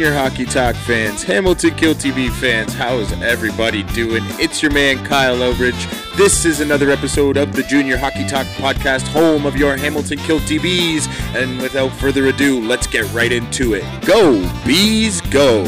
Junior Hockey Talk fans, Hamilton Kilty Bee fans, how is everybody doing? It's your man Kyle Elbridge. This is another episode of the Junior Hockey Talk podcast, home of your Hamilton Kilty Bees. And without further ado, let's get right into it. Go, Bees, go!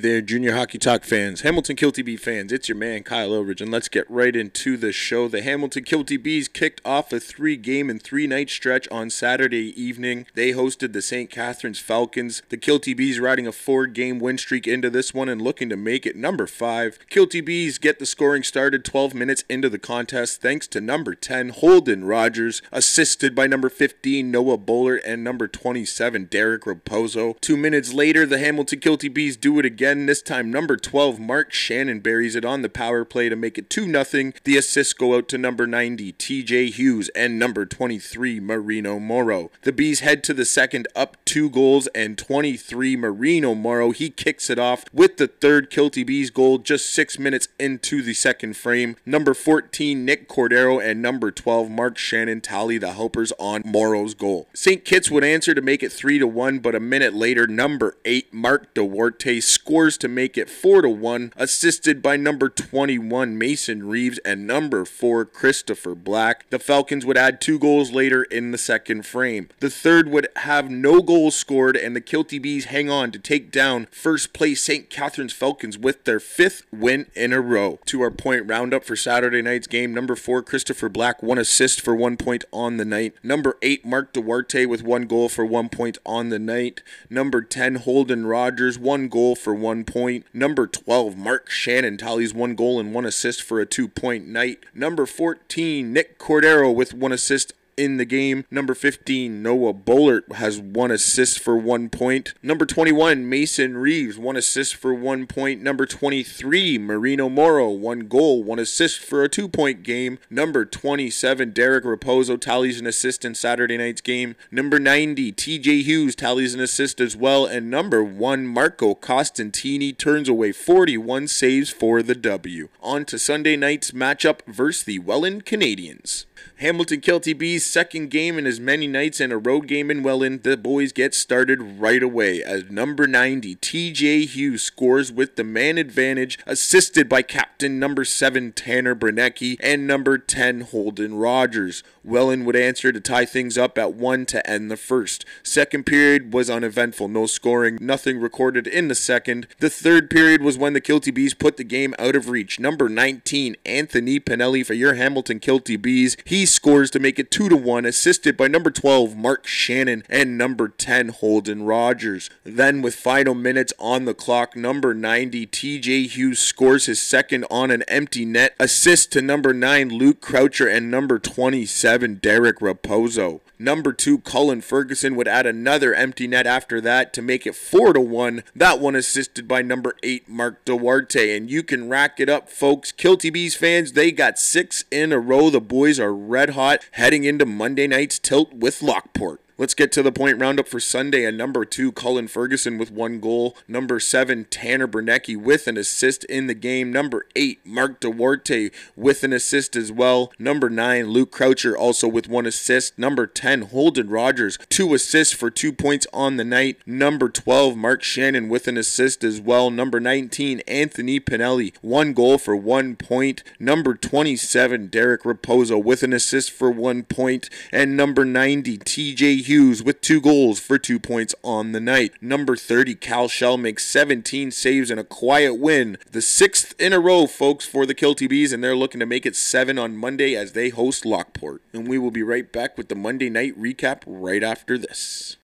There, Junior Hockey Talk fans, Hamilton Kilty Bee fans. It's your man Kyle Elridge, and let's get right into the show. The Hamilton Kilty Bees kicked off a three-game and three-night stretch on Saturday evening. They hosted the St. Catharines Falcons. The Kilty Bees riding a four-game win streak into this one and looking to make it number five. Kilty Bees get the scoring started 12 minutes into the contest thanks to number 10 Holden Rogers, assisted by number 15 Noah Bowler and number 27 Derek Raposo. Two minutes later, the Hamilton Kilty Bees do it again. This time, number 12 Mark Shannon buries it on the power play to make it 2 0. The assists go out to number 90 TJ Hughes and number 23 Marino Moro. The Bees head to the second up two goals and 23 Marino Moro. He kicks it off with the third Kilty Bees goal just six minutes into the second frame. Number 14 Nick Cordero and number 12 Mark Shannon tally the helpers on Moro's goal. St. Kitts would answer to make it 3 to 1, but a minute later, number 8 Mark Duarte scores to make it 4 to 1, assisted by number 21 Mason Reeves and number 4 Christopher Black. The Falcons would add two goals later in the second frame. The third would have no goals scored, and the Kilty Bees hang on to take down first place St. Catharines Falcons with their fifth win in a row. To our point roundup for Saturday night's game, number 4 Christopher Black, one assist for one point on the night. Number 8 Mark Duarte with one goal for one point on the night. Number 10 Holden Rogers, one goal for one point. Number 12 Mark Shannon tallies one goal and one assist for a two point night. Number 14 Nick Cordero with one assist in the game. Number 15, Noah Bullard has one assist for one point. Number 21, Mason Reeves, one assist for one point. Number 23, Marino Moro, one goal, one assist for a two point game. Number 27, Derek Raposo tallies an assist in Saturday night's game. Number 90, TJ Hughes tallies an assist as well. And number 1, Marco Costantini turns away 41 saves for the W. On to Sunday night's matchup versus the Welland Canadians. Hamilton Kilty B's second game in as many nights and a road game in Welland, the boys get started right away as number 90 TJ Hughes scores with the man advantage, assisted by captain number 7 Tanner Bernecki and number 10 Holden Rogers. Welland would answer to tie things up at 1 to end the first. Second period was uneventful, no scoring, nothing recorded in the second. The third period was when the Kilty Bees put the game out of reach. Number 19 Anthony Pinelli for your Hamilton Kilty Bees. He scores to make it 2 to 1, assisted by number 12 Mark Shannon and number 10 Holden Rogers. Then, with final minutes on the clock, number 90 TJ Hughes scores his second on an empty net, assist to number 9 Luke Croucher and number 27 Derek Raposo. Number 2 Cullen Ferguson would add another empty net after that to make it 4 to 1. That one assisted by number 8 Mark Duarte and you can rack it up folks. Kilty Bees fans, they got 6 in a row. The boys are red hot heading into Monday night's tilt with Lockport. Let's get to the point roundup for Sunday. And number two, Cullen Ferguson with one goal. Number seven, Tanner Bernecki with an assist in the game. Number eight, Mark Duarte with an assist as well. Number nine, Luke Croucher also with one assist. Number 10, Holden Rogers, two assists for two points on the night. Number 12, Mark Shannon with an assist as well. Number 19, Anthony Pinelli, one goal for one point. Number 27, Derek Raposo with an assist for one point. And number 90, TJ Hughes with two goals for two points on the night. Number 30, Cal Shell makes 17 saves and a quiet win. The sixth in a row, folks, for the Kilty Bees, and they're looking to make it seven on Monday as they host Lockport. And we will be right back with the Monday night recap right after this.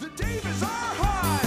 The Dave is our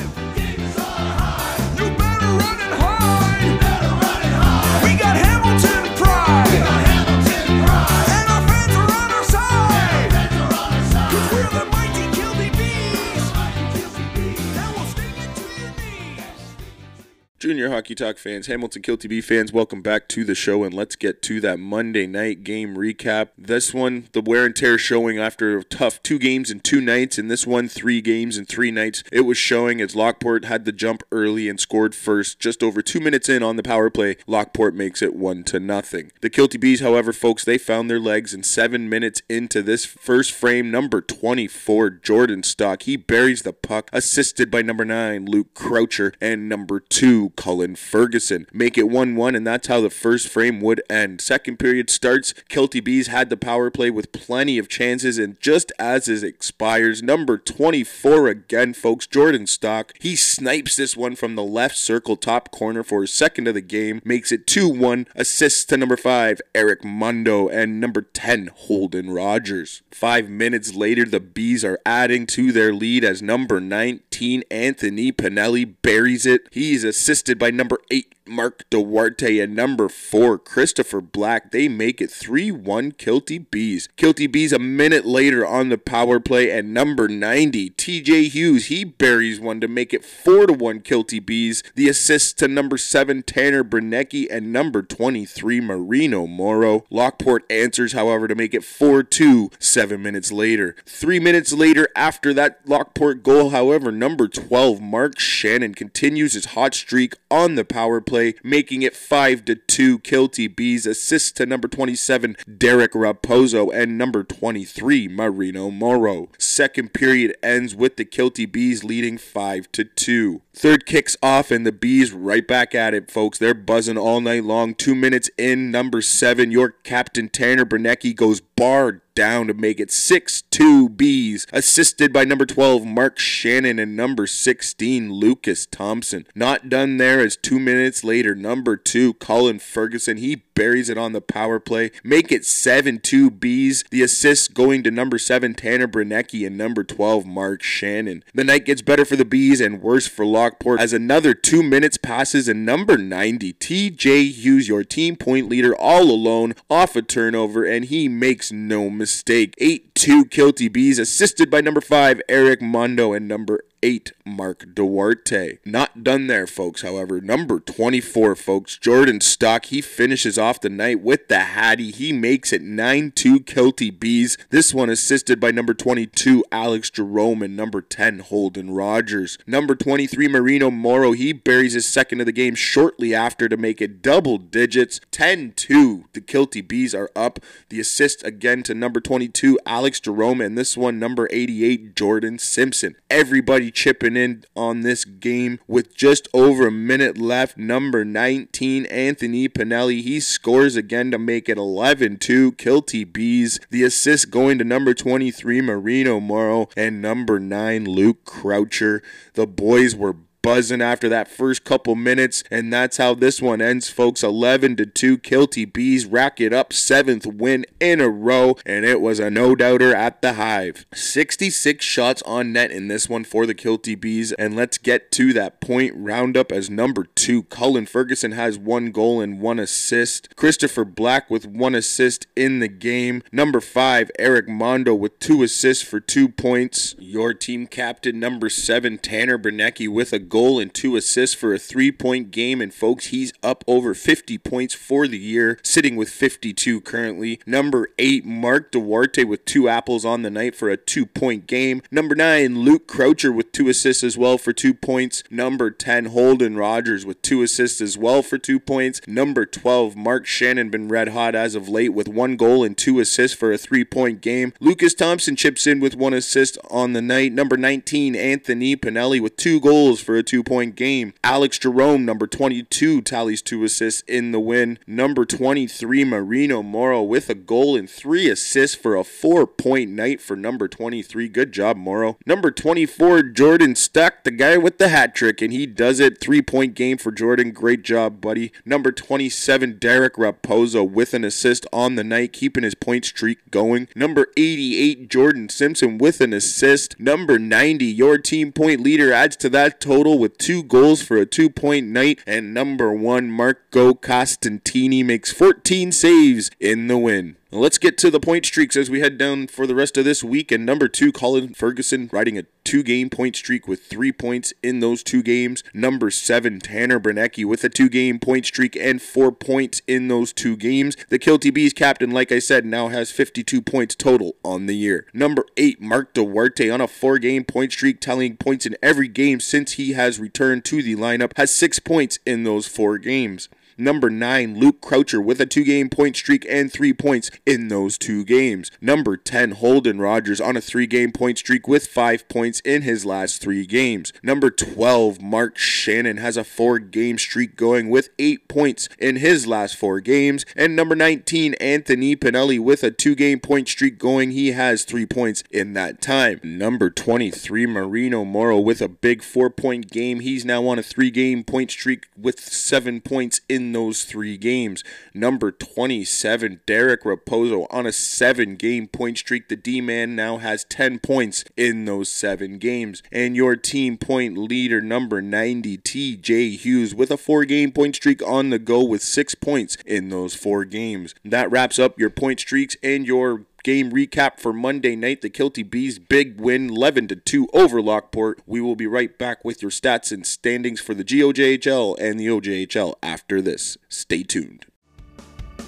Junior Hockey Talk fans, Hamilton Kilty Bee fans, welcome back to the show and let's get to that Monday night game recap. This one, the wear and tear showing after a tough two games and two nights, and this one, three games and three nights. It was showing as Lockport had the jump early and scored first. Just over two minutes in on the power play, Lockport makes it one to nothing. The Kilty Bees, however, folks, they found their legs and seven minutes into this first frame, number 24, Jordan Stock, he buries the puck, assisted by number nine, Luke Croucher, and number two, Cullen Ferguson. Make it 1 1, and that's how the first frame would end. Second period starts. Kilty Bees had the power play with plenty of chances, and just as it expires, number 24 again, folks, Jordan Stock, he snipes this one from the left circle top corner for his second of the game, makes it 2 1, assists to number 5, Eric Mundo, and number 10, Holden Rogers. Five minutes later, the Bees are adding to their lead as number 19, Anthony Pinelli, buries it. He's assisted by number 8, Mark Duarte, and number 4, Christopher Black. They make it 3 1 Kilty Bees. Kilty Bees a minute later on the power play, and number 90, TJ Hughes, he buries one to make it 4 to 1 Kilty Bees. The assist to number 7, Tanner Bernecki, and number 23, Marino Moro. Lockport answers, however, to make it 4 2 seven minutes later. Three minutes later, after that Lockport goal, however, number 12, Mark Shannon continues his hot streak on the power play, making it 5 to 2 Kilty Bees. Assist to number 27, Derek Raposo, and number 23, Marino Moro. Second period ends with the Kilty Bees leading 5 to 2. Third kicks off, and the Bees right back at it, folks. They're buzzing all night long. Two minutes in, number 7, your captain Tanner Bernecki goes bar down to make it 6 2 Bees, assisted by number 12 Mark Shannon and number 16 Lucas Thompson. Not done there as two minutes later, number 2 Cullen Ferguson, he buries it on the power play, make it 7 2 Bees. The assist going to number 7 Tanner Bernecki and number 12 Mark Shannon. The night gets better for the Bees and worse for Lockport as another two minutes passes and number 90 TJ Hughes, your team point leader, all alone off a turnover, and he makes no mistake. 8 2 Kilty Bees, assisted by number 5 Eric Mondo and number 8 Mark Duarte. Not done there, folks, however. Number 24, folks, Jordan Stock, he finishes off the night with the Hattie. He makes it 9 2 Kilty Bees. This one assisted by number 22 Alex Jerome and number 10 Holden Rogers. Number 23 Marino Moro, he buries his second of the game shortly after to make it double digits 10 2. The Kilty Bees are up. The assist again to number 22 Alex Jerome and this one number 88 Jordan Simpson. Everybody chipping in on this game with just over a minute left. Number 19, Anthony Pinelli, he scores again to make it 11 2. Kilty Bees. The assist going to number 23, Marino Moro, and number 9, Luke Croucher. The boys were buzzing after that first couple minutes, and that's how this one ends, folks. 11 to 2. Kilty Bees rack it up, seventh win in a row, and it was a no doubter at the Hive. 66 shots on net in this one for the Kilty Bees, and let's get to that point roundup as number two. Cullen Ferguson has one goal and one assist. Christopher Black with one assist in the game. Number five, Eric Mondo with two assists for two points. Your team captain, number seven, Tanner Bernecki with a goal and two assists for a three point game. And folks, he's up over 50 points for the year, sitting with 52 currently. Number eight, Mark Duarte with two apples on the night for a two point game. Number nine, Luke Croucher with two assists as well for two points. Number 10, Holden Rogers with two assists as well for two points. Number 12, Mark Shannon been red hot as of late with one goal and two assists for a three point game. Lucas Thompson chips in with one assist on the night. Number 19, Anthony Pinelli with two goals for a two point game. Alex Jerome, number 22, tallies two assists in the win. Number 23, Marino Moro with a goal and three assists for a four point night for number 23. Good job, Moro. Number 24, Jordan Stock, the guy with the hat trick, and he does it. Three point game for Jordan. Great job, buddy. Number 27, Derek Raposo with an assist on the night, keeping his point streak going. Number 88, Jordan Simpson with an assist. Number 90, your team point leader, adds to that total with two goals for a two point night. And number one, Marco Costantini makes 14 saves in the win. Let's get to the point streaks as we head down for the rest of this week. And number two, Cullen Ferguson riding a two game point streak with three points in those two games. Number seven, Tanner Bernecki with a two game point streak and four points in those two games. The Kilty Bees captain, like I said, now has 52 points total on the year. Number eight, Mark Duarte on a four game point streak, tallying points in every game since he has returned to the lineup, has six points in those four games. Number 9, Luke Croucher with a two game point streak and three points in those two games. Number 10, Holden Rogers on a three game point streak with five points in his last three games. Number 12, Mark Shannon has a four game streak going with eight points in his last four games. And number 19, Anthony Pinelli with a two game point streak going. He has three points in that time. Number 23, Marino Moro with a big four point game. He's now on a three game point streak with seven points in those three games. Number 27, Derek Raposo on a seven game point streak. The D man now has 10 points in those seven games. And your team point leader, number 90, TJ Hughes, with a four game point streak on the go with six points in those four games. That wraps up your point streaks and your game recap for Monday night. The Kilty Bees big win 11 to 2 over Lockport. We will be right back with your stats and standings for the GOJHL and the OJHL after this. Stay tuned.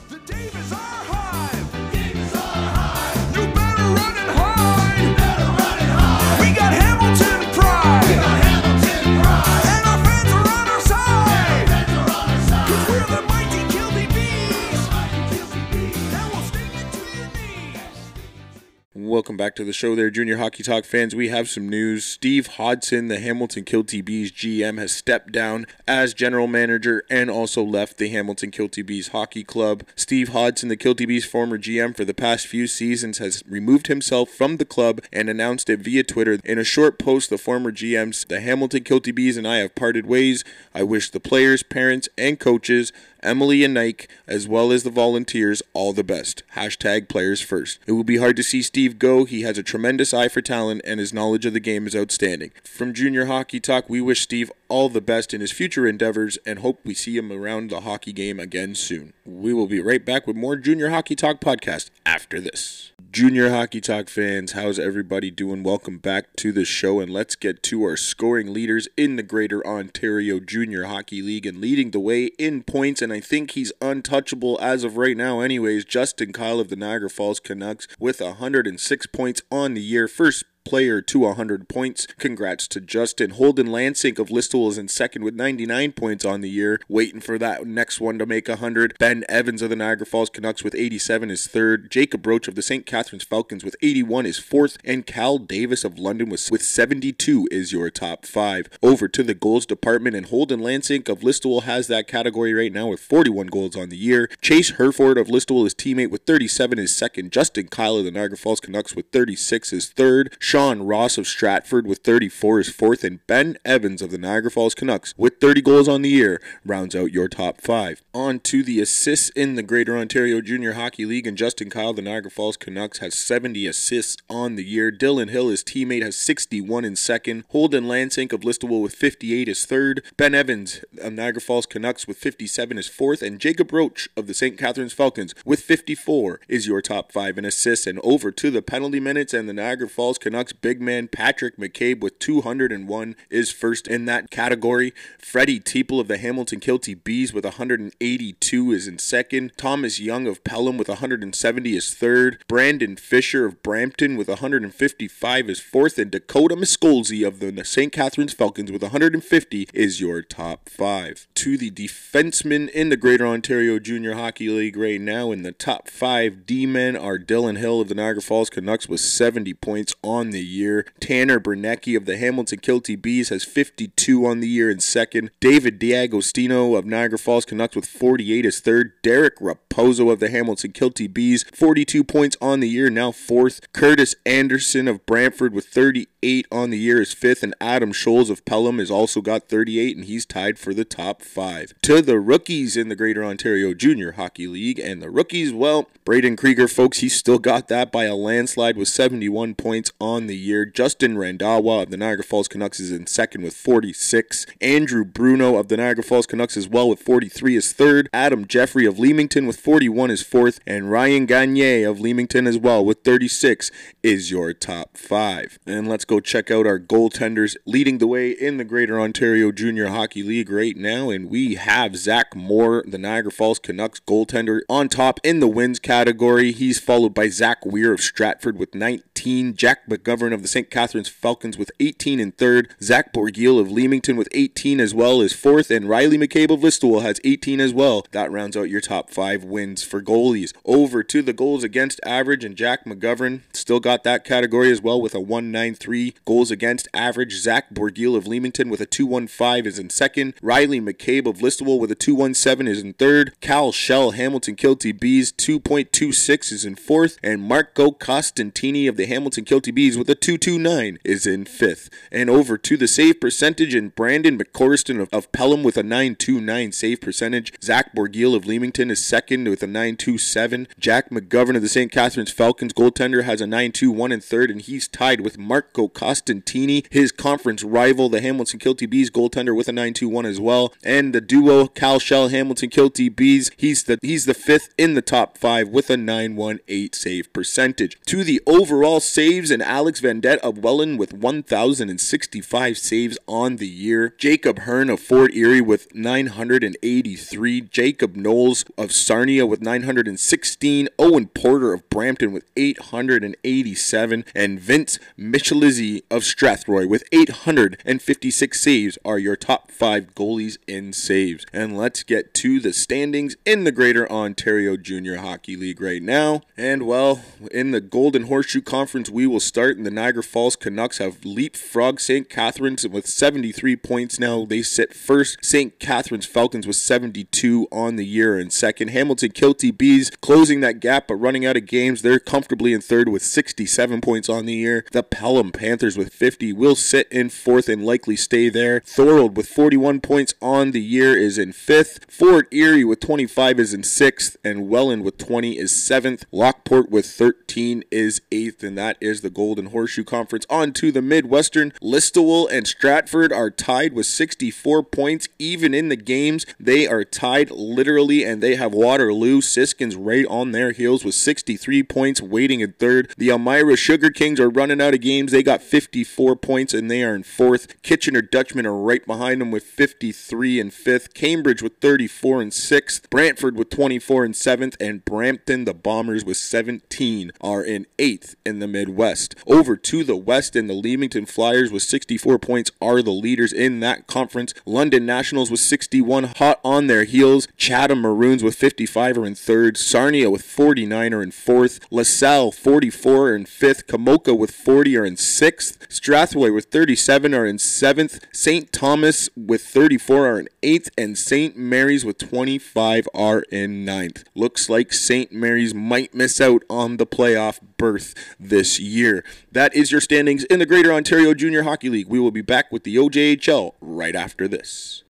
The Davis are hive. Welcome back to the show there, Junior Hockey Talk fans. We have some news. Steve Hodson, the Hamilton Kilty Bees GM, has stepped down as general manager and also left the Hamilton Kilty Bees Hockey Club. Steve Hodson, the Kilty Bees former GM for the past few seasons, has removed himself from the club and announced it via Twitter. In a short post, the former GMs, the Hamilton Kilty Bees and I have parted ways. I wish the players, parents, and coaches Emily and Nike, as well as the volunteers, all the best. Hashtag players first. It will be hard to see Steve go. He has a tremendous eye for talent, and his knowledge of the game is outstanding. From Junior Hockey Talk, we wish Steve all the best in his future endeavors and hope we see him around the hockey game again soon. We will be right back with more Junior Hockey Talk podcast after this. Junior Hockey Talk fans, how's everybody doing? Welcome back to the show, and let's get to our scoring leaders in the Greater Ontario Junior Hockey League and leading the way in points. And I think he's untouchable as of right now, anyways. Justin Kyle of the Niagara Falls Canucks with 106 points on the year. First player to 100 points. Congrats to Justin. Holden Lansink of Listowel is in second with 99 points on the year. Waiting for that next one to make 100. Ben Evans of the Niagara Falls Canucks with 87 is third. Jacob Roach of the St. Catharines Falcons with 81 is fourth. And Cal Davis of London with, with 72 is your top five. Over to the goals department, and Holden Lansink of Listowel has that category right now with 41 goals on the year. Chase Herford of Listowel, his teammate, with 37 is second. Justin Kyle of the Niagara Falls Canucks with 36 is third. Sean Ross of Stratford with 34 is fourth, and Ben Evans of the Niagara Falls Canucks with 30 goals on the year rounds out your top five. On to the assists in the Greater Ontario Junior Hockey League, and Justin Kyle, the Niagara Falls Canucks, has 70 assists on the year. Dylan Hill, his teammate, has 61 in second. Holden Lansink of Listowel with 58 is third. Ben Evans of Niagara Falls Canucks with 57 is fourth, and Jacob Roach of the St. Catharines Falcons with 54 is your top five in assists. And over to the penalty minutes, and the Niagara Falls Canucks big man Patrick McCabe with 201 is first in that category. Freddie Teeple of the Hamilton Kilty Bees with 182 is in second. Thomas Young of Pelham with 170 is third. Brandon Fisher of Brampton with 155 is fourth. And Dakota Miskolzi of the St. Catharines Falcons with 150 is your top five. To the defensemen in the Greater Ontario Junior Hockey League right now, in the top five D-men are Dylan Hill of the Niagara Falls Canucks with 70 points on the year. Tanner Bernecki of the Hamilton Kilty Bees has 52 on the year in second. David Diagostino of Niagara Falls Canucks with 48 is third. Derek Raposo of the Hamilton Kilty Bees, 42 points on the year, now fourth. Curtis Anderson of Brantford with 38 on the year is fifth. And Adam Scholes of Pelham has also got 38, and he's tied for the top five. To the rookies in the Greater Ontario Junior Hockey League, and the rookies, well, Braden Krieger, folks, he still got that by a landslide with 71 points on on the year. Justin Randawa of the Niagara Falls Canucks is in second with 46. Andrew Bruno of the Niagara Falls Canucks as well with 43 is third. Adam Jeffrey of Leamington with 41 is fourth. And Ryan Gagne of Leamington as well with 36 is your top five. And let's go check out our goaltenders leading the way in the Greater Ontario Junior Hockey League right now. And we have Zach Moore, the Niagara Falls Canucks goaltender, on top in the wins category. He's followed by Zach Weir of Stratford with 19. Jack McGovern of the St. Catharines Falcons with 18 in third. Zach Borgiel of Leamington with 18 as well as fourth. And Riley McCabe of Listowel has 18 as well. That rounds out your top five wins for goalies. Over to the goals against average, and Jack McGovern still got that category as well with a 193 goals against average. Zach Borgiel of Leamington with a 215 is in second. Riley McCabe of Listowel with a 217 is in third. Cal Shell Hamilton Kilty Bees 2.26 is in fourth. And Marco Costantini of the Hamilton Kilty Bees with a 229 is in fifth. And over to the save percentage, and Brandon McCorriston of, of Pelham with a 929 save percentage. Zach Borgiel of Leamington is second with a 927. Jack McGovern of the St. Catharines Falcons goaltender has a 921 in third, and he's tied with Marco Costantini, his conference rival, the Hamilton Kilty Bees goaltender with a 921 as well. And the duo Cal Shell Hamilton Kilty Bees, he's the he's the fifth in the top five with a 918 save percentage. To the overall saves, and Alex Vendette of Welland with 1,065 saves on the year. Jacob Hearn of Fort Erie with 983. Jacob Knowles of Sarnia with 916. Owen Porter of Brampton with 887. And Vince Michelizzi of Strathroy with 856 saves are your top five goalies in saves. And let's get to the standings in the Greater Ontario Junior Hockey League right now. And well, in the Golden Horseshoe Conference, we will start. And the Niagara Falls Canucks have leapfrogged St. Catharines with 73 points now. They sit first. St. Catharines Falcons with 72 on the year in second. Hamilton Kilty Bees closing that gap but running out of games. They're comfortably in third with 67 points on the year. The Pelham Panthers with 50 will sit in fourth and likely stay there. Thorold with 41 points on the year is in fifth. Fort Erie with 25 is in sixth. And Welland with 20 is seventh. Lockport with 13 is eighth. And that is the Golden Horseshoe Conference. On to the Midwestern. Listowel and Stratford are tied with 64 points. Even in the games, they are tied literally, and they have Waterloo. Siskins right on their heels with 63 points, waiting in third. The Elmira Sugar Kings are running out of games. They got 54 points, and they are in fourth. Kitchener Dutchmen are right behind them with 53 and fifth. Cambridge with 34 and sixth. Brantford with 24 and seventh, and Brampton, the Bombers with 17, are in eighth in the Midwest. Over to the West, and the Leamington Flyers with 64 points are the leaders in that conference. London Nationals with 61, hot on their heels. Chatham Maroons with 55 are in third. Sarnia with 49 are in fourth. LaSalle 44 are in fifth. Komoka with 40 are in sixth. Strathroy with 37 are in seventh. St. Thomas with 34 are in eighth. And St. Mary's with 25 are in ninth. Looks like St. Mary's might miss out on the playoff berth this year. That is your standings in the Greater Ontario Junior Hockey League. We will be back with the OJHL right after this.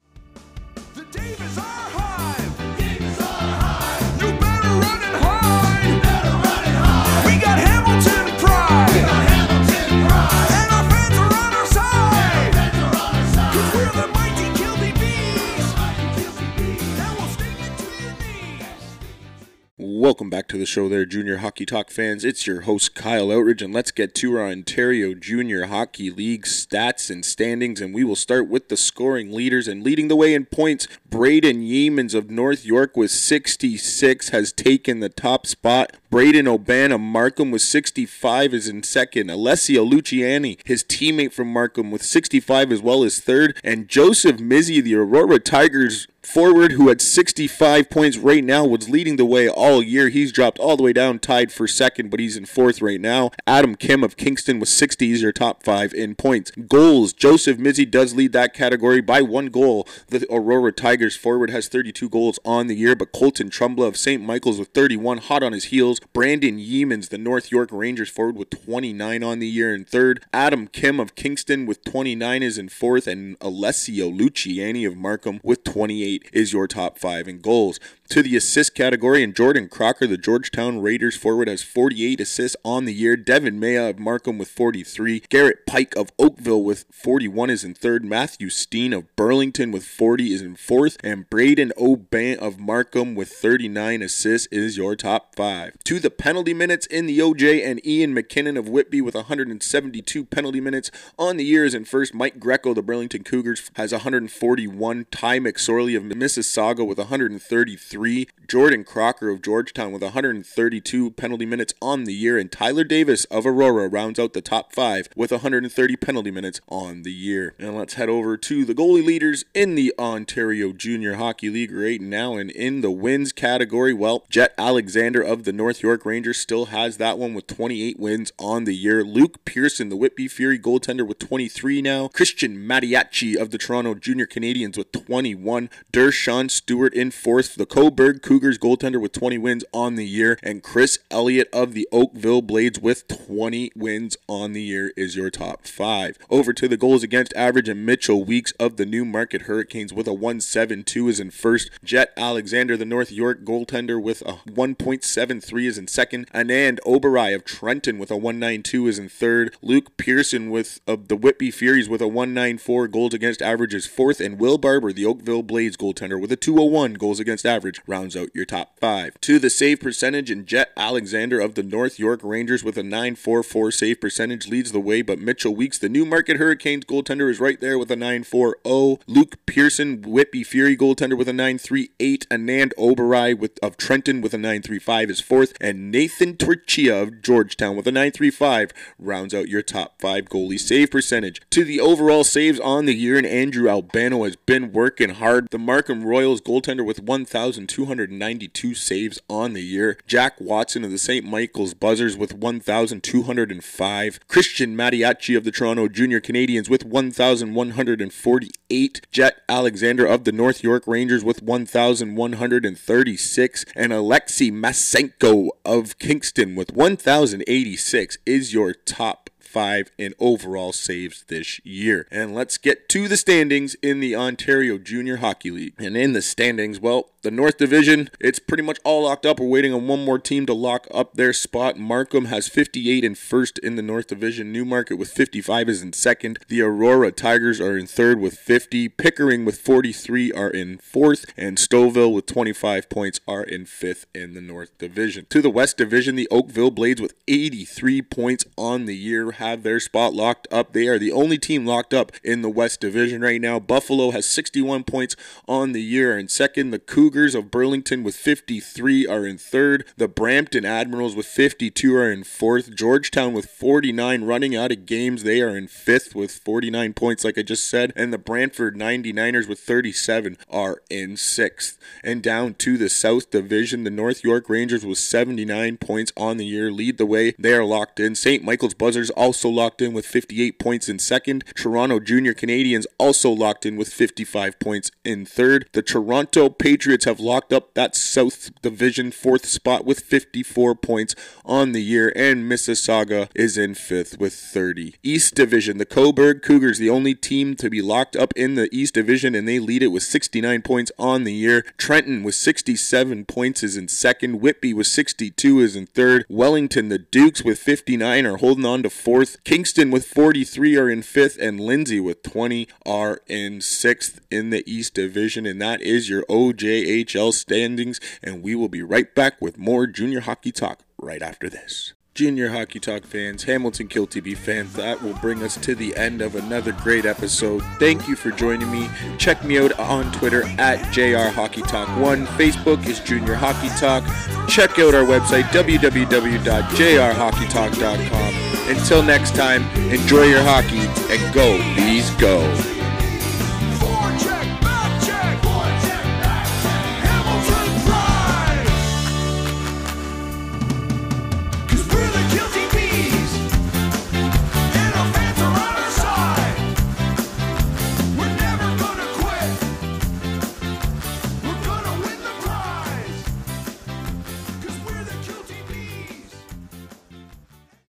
Welcome back to the show there, Junior Hockey Talk fans. It's your host, Kyle Outridge, and let's get to our Ontario Junior Hockey League stats and standings. And we will start with the scoring leaders. And leading the way in points, Braden Yeamans of North York with 66 has taken the top spot. Braden Oban of Markham with 65 is in second. Alessio Luciani, his teammate from Markham, with 65 as well as third. And Joseph Mizzi the Aurora Tigers forward who had 65 points right now was leading the way all year. He's dropped all the way down, tied for second, but he's in fourth right now. Adam Kim of Kingston with 60 is your top five in points. Goals, Joseph Mizzi does lead that category by one goal. The Aurora Tigers forward has 32 goals on the year, but Colton Trumbla of St. Michael's with 31, hot on his heels. Brandon Yeamans, the North York Rangers forward with 29 on the year in third. Adam Kim of Kingston with 29 is in fourth, and Alessio Luciani of Markham with 28 8 is your top 5 in goals. To the assist category, and Jordan Crocker, the Georgetown Raiders forward, has 48 assists on the year. Devin Maya of Markham with 43. Garrett Pike of Oakville with 41 is in third. Matthew Steen of Burlington with 40 is in fourth. And Braden O'Ban of Markham with 39 assists is your top five. To the penalty minutes in the OJ, and Ian McKinnon of Whitby with 172 penalty minutes on the year is in first. Mike Greco, the Burlington Cougars, has 141. Ty McSorley of Mississauga with 133. Jordan Crocker of Georgetown with 132 penalty minutes on the year. And Tyler Davis of Aurora rounds out the top five with 130 penalty minutes on the year. And let's head over to the goalie leaders in the Ontario Junior Hockey League right now. And in the wins category, well, Jet Alexander of the North York Rangers still has that one with 28 wins on the year. Luke Pearson, the Whitby Fury goaltender, with 23 now. Christian Mattiacci of the Toronto Junior Canadians with 21. Dershawn Stewart in fourth. The Cobourg Cougars goaltender with 20 wins on the year. And Chris Elliott of the Oakville Blades with 20 wins on the year is your top five. Over to the goals against average, and Mitchell Weeks of the Newmarket Hurricanes with a 172 is in first. Jet Alexander, the North York goaltender, with a 1.73 is in second. Anand Oberai of Trenton with a 192 is in third. Luke Pearson with of the Whitby Furies with a 194 goals against average is fourth. And Will Barber, the Oakville Blades goaltender, with a 201 goals against average rounds out your top five. To the save percentage, and Jet Alexander of the North York Rangers with a 944 save percentage leads the way, but Mitchell Weeks, the Newmarket Hurricanes goaltender, is right there with a 940. Luke Pearson, Whitby Fury goaltender with a 938. Anand Oberai with, of Trenton with a 935 is fourth, and Nathan Torchia of Georgetown with a 935 rounds out your top five goalie save percentage. To the overall saves on the year, and Andrew Albano has been working hard. The Markham Royals goaltender with 1,292 saves on the year. Jack Watson of the St. Michael's Buzzers with 1,205. Christian Mattiacci of the Toronto Junior Canadians with 1,148. Jet Alexander of the North York Rangers with 1,136. And Alexei Masenko of Kingston with 1,086 is your top five in overall saves this year. And let's get to the standings in the Ontario Junior Hockey League. And in the standings, well, the North Division, it's pretty much all locked up. We're waiting on one more team to lock up their spot. Markham has 58 and first in the North Division. Newmarket with 55 is in second. The Aurora Tigers are in third with 50. Pickering with 43 are in fourth. And Stouffville with 25 points are in fifth in the North Division. To the West Division, the Oakville Blades with 83 points on the year have their spot locked up. They are the only team locked up in the West Division right now. Buffalo has 61 points on the year in second. The Cougars of Burlington with 53 are in third. The Brampton Admirals with 52 are in fourth. Georgetown with 49 running out of games. They are in fifth with 49 points, like I just said. And the Brantford 99ers with 37 are in sixth. And down to the South Division, the North York Rangers with 79 points on the year lead the way. They are locked in. St. Michael's Buzzers also locked in with 58 points in second. Toronto Junior Canadians also locked in with 55 points in third. The Toronto Patriots have locked up that South Division fourth spot with 54 points on the year, and Mississauga is in fifth with 30. East Division, the Cobourg Cougars, the only team to be locked up in the East Division, and they lead it with 69 points on the year. Trenton with 67 points is in second. Whitby with 62 is in third. Wellington, the Dukes with 59 are holding on to fourth. Kingston with 43 are in fifth, and Lindsay with 20 are in sixth in the East Division, and that is your OJHL standings. And we will be right back with more junior hockey talk right after this. Junior Hockey Talk fans, Hamilton Kilty Bee fans, that will bring us to the end of another great episode. Thank you for joining me. Check me out on Twitter at JR Hockey Talk 1. Facebook is Junior Hockey Talk. Check out our website, www.jrhockeytalk.com. Until next time, enjoy your hockey and go, bees, go.